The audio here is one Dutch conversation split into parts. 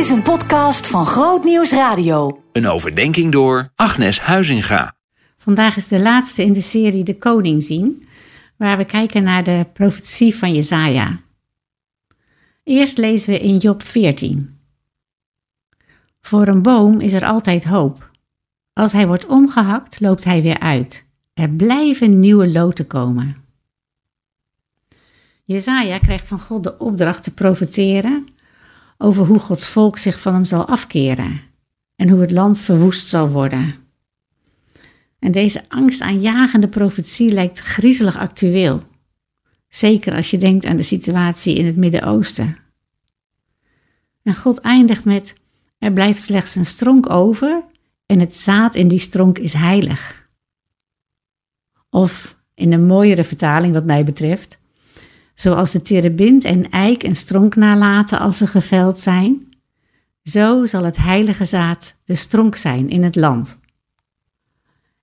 is een podcast van Groot Nieuws Radio. Een overdenking door Agnes Huizinga. Vandaag is de laatste in de serie De Koning zien, waar we kijken naar de profetie van Jesaja. Eerst lezen we in Job 14. Voor een boom is er altijd hoop. Als hij wordt omgehakt, loopt hij weer uit. Er blijven nieuwe loten komen. Jezaja krijgt van God de opdracht te profeteren over hoe Gods volk zich van hem zal afkeren en hoe het land verwoest zal worden. En deze angstaanjagende profetie lijkt griezelig actueel, zeker als je denkt aan de situatie in het Midden-Oosten. En God eindigt met: Er blijft slechts een stronk over en het zaad in die stronk is heilig. Of in een mooiere vertaling, wat mij betreft, zoals de terebint en eik een stronk nalaten als ze geveld zijn, zo zal het heilige zaad de stronk zijn in het land.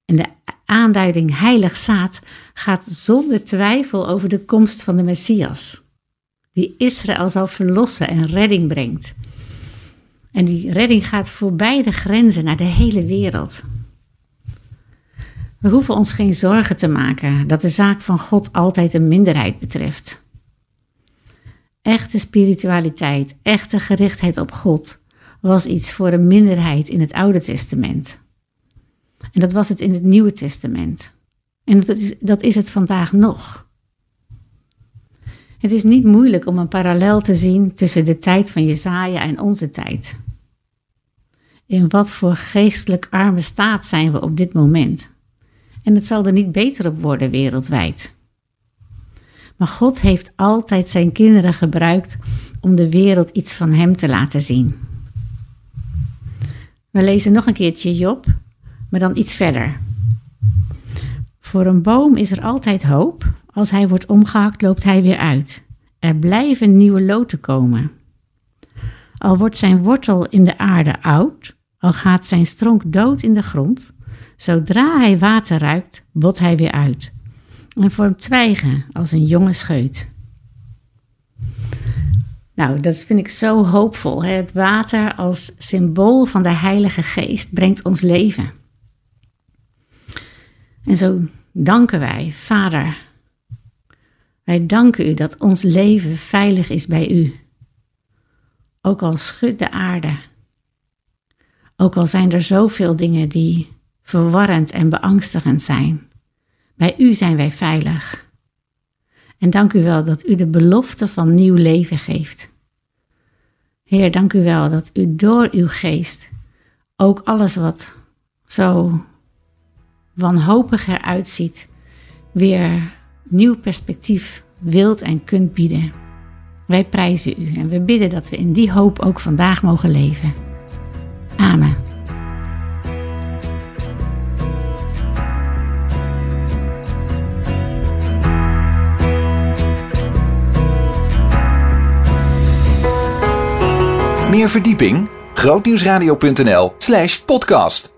En de aanduiding heilig zaad gaat zonder twijfel over de komst van de Messias, die Israël zal verlossen en redding brengt. En die redding gaat voorbij de grenzen naar de hele wereld. We hoeven ons geen zorgen te maken dat de zaak van God altijd een minderheid betreft. Echte spiritualiteit, echte gerichtheid op God was iets voor een minderheid in het Oude Testament. En dat was het in het Nieuwe Testament. En dat is, dat is het vandaag nog. Het is niet moeilijk om een parallel te zien tussen de tijd van Jesaja en onze tijd. In wat voor geestelijk arme staat zijn we op dit moment? En het zal er niet beter op worden wereldwijd. Maar God heeft altijd zijn kinderen gebruikt om de wereld iets van Hem te laten zien. We lezen nog een keertje Job, maar dan iets verder. Voor een boom is er altijd hoop. Als hij wordt omgehakt, loopt hij weer uit. Er blijven nieuwe loten komen. Al wordt zijn wortel in de aarde oud, al gaat zijn stronk dood in de grond, zodra hij water ruikt, bot hij weer uit en vormt twijgen als een jonge scheut. Nou, dat vind ik zo hoopvol. Hè? Het water als symbool van de Heilige Geest brengt ons leven. En zo danken wij, Vader. Wij danken u dat ons leven veilig is bij u. Ook al schudt de aarde. Ook al zijn er zoveel dingen die verwarrend en beangstigend zijn. Bij u zijn wij veilig. En dank u wel dat u de belofte van nieuw leven geeft. Heer, dank u wel dat u door uw geest ook alles wat zo wanhopig eruit ziet, weer nieuw perspectief wilt en kunt bieden. Wij prijzen u en we bidden dat we in die hoop ook vandaag mogen leven. Amen. Meer verdieping? grootnieuwsradio.nl slash podcast